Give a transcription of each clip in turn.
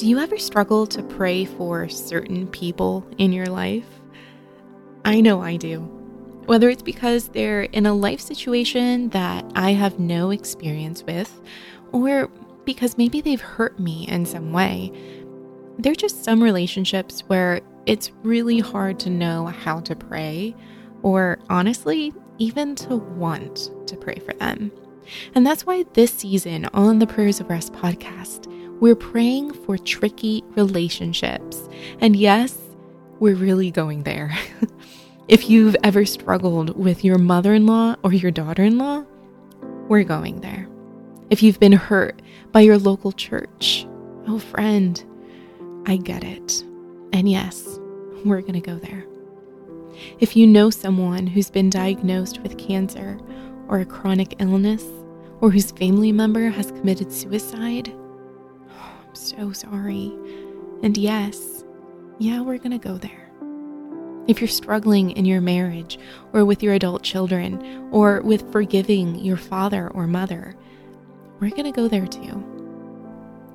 Do you ever struggle to pray for certain people in your life? I know I do. Whether it's because they're in a life situation that I have no experience with, or because maybe they've hurt me in some way. There are just some relationships where it's really hard to know how to pray, or honestly, even to want to pray for them. And that's why this season on the Prayers of Rest podcast, we're praying for tricky relationships. And yes, we're really going there. if you've ever struggled with your mother in law or your daughter in law, we're going there. If you've been hurt by your local church, oh, friend, I get it. And yes, we're going to go there. If you know someone who's been diagnosed with cancer or a chronic illness, or whose family member has committed suicide, I'm so sorry. And yes, yeah, we're going to go there. If you're struggling in your marriage or with your adult children or with forgiving your father or mother, we're going to go there too.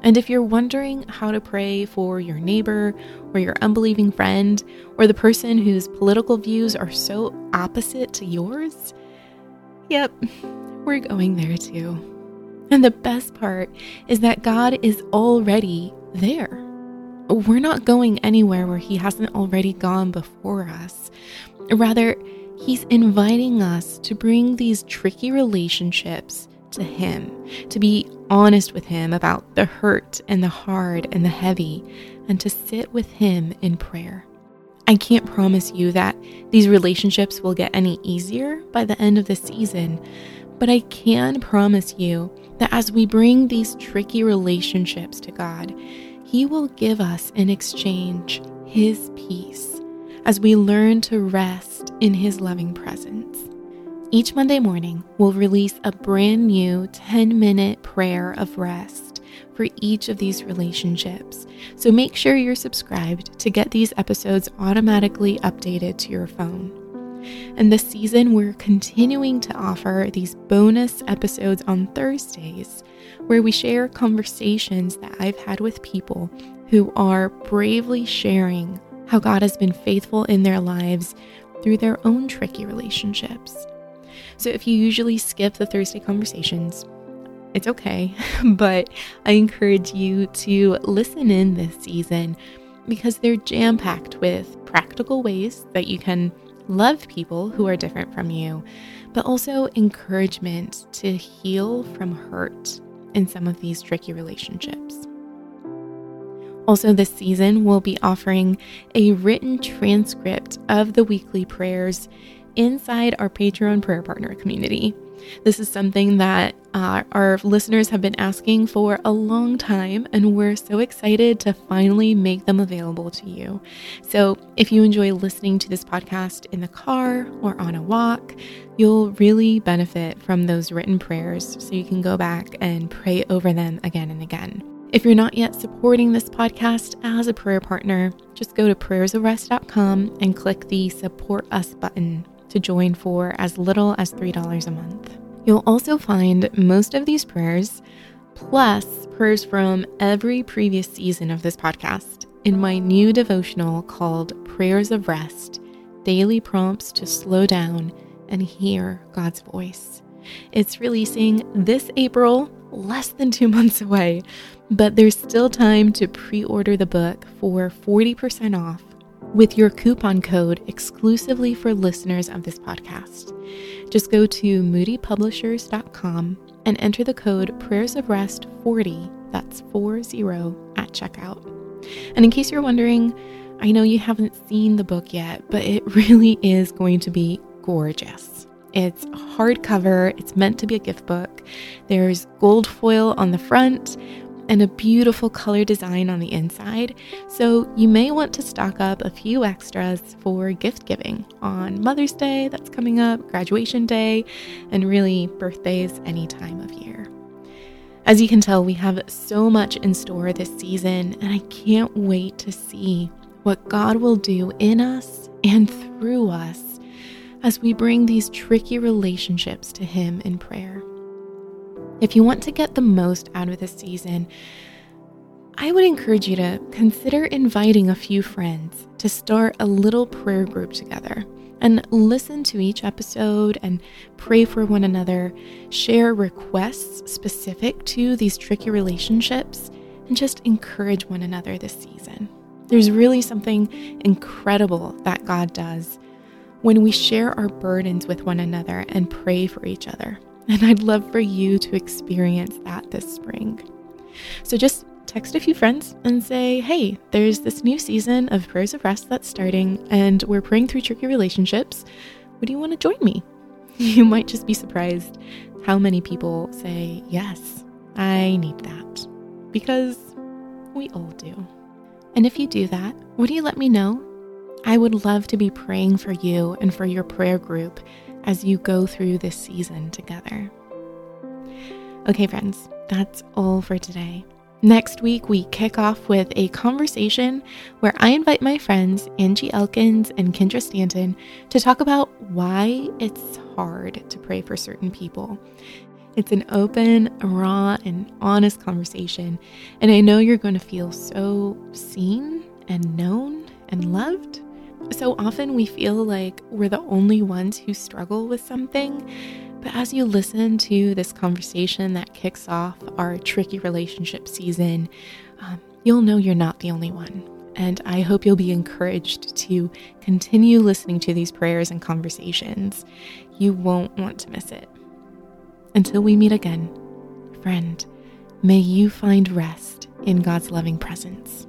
And if you're wondering how to pray for your neighbor or your unbelieving friend or the person whose political views are so opposite to yours, yep, we're going there too. And the best part is that God is already there. We're not going anywhere where He hasn't already gone before us. Rather, He's inviting us to bring these tricky relationships to Him, to be honest with Him about the hurt and the hard and the heavy, and to sit with Him in prayer. I can't promise you that these relationships will get any easier by the end of the season, but I can promise you that as we bring these tricky relationships to God, He will give us in exchange His peace as we learn to rest in His loving presence. Each Monday morning, we'll release a brand new 10 minute prayer of rest for each of these relationships. So make sure you're subscribed to get these episodes automatically updated to your phone. And this season, we're continuing to offer these bonus episodes on Thursdays where we share conversations that I've had with people who are bravely sharing how God has been faithful in their lives through their own tricky relationships. So if you usually skip the Thursday conversations, it's okay, but I encourage you to listen in this season because they're jam packed with practical ways that you can love people who are different from you, but also encouragement to heal from hurt in some of these tricky relationships. Also, this season, we'll be offering a written transcript of the weekly prayers inside our Patreon prayer partner community. This is something that uh, our listeners have been asking for a long time, and we're so excited to finally make them available to you. So, if you enjoy listening to this podcast in the car or on a walk, you'll really benefit from those written prayers so you can go back and pray over them again and again. If you're not yet supporting this podcast as a prayer partner, just go to prayersofrest.com and click the Support Us button to join for as little as $3 a month. You'll also find most of these prayers, plus prayers from every previous season of this podcast, in my new devotional called Prayers of Rest Daily Prompts to Slow Down and Hear God's Voice. It's releasing this April, less than two months away, but there's still time to pre order the book for 40% off with your coupon code exclusively for listeners of this podcast. Just go to moodypublishers.com and enter the code prayers of rest 40 that's 40 at checkout. And in case you're wondering, I know you haven't seen the book yet, but it really is going to be gorgeous. It's hardcover, it's meant to be a gift book. There's gold foil on the front and a beautiful color design on the inside, so you may want to stock up a few extras for gift giving on Mother's Day that's coming up, graduation day, and really birthdays any time of year. As you can tell, we have so much in store this season, and I can't wait to see what God will do in us and through us as we bring these tricky relationships to Him in prayer. If you want to get the most out of this season, I would encourage you to consider inviting a few friends to start a little prayer group together and listen to each episode and pray for one another, share requests specific to these tricky relationships, and just encourage one another this season. There's really something incredible that God does when we share our burdens with one another and pray for each other. And I'd love for you to experience that this spring. So just text a few friends and say, hey, there's this new season of Prayers of Rest that's starting, and we're praying through tricky relationships. Would you want to join me? You might just be surprised how many people say, yes, I need that. Because we all do. And if you do that, would you let me know? I would love to be praying for you and for your prayer group as you go through this season together. Okay, friends, that's all for today. Next week, we kick off with a conversation where I invite my friends Angie Elkins and Kendra Stanton to talk about why it's hard to pray for certain people. It's an open, raw, and honest conversation, and I know you're going to feel so seen and known and loved. So often we feel like we're the only ones who struggle with something, but as you listen to this conversation that kicks off our tricky relationship season, um, you'll know you're not the only one. And I hope you'll be encouraged to continue listening to these prayers and conversations. You won't want to miss it. Until we meet again, friend, may you find rest in God's loving presence.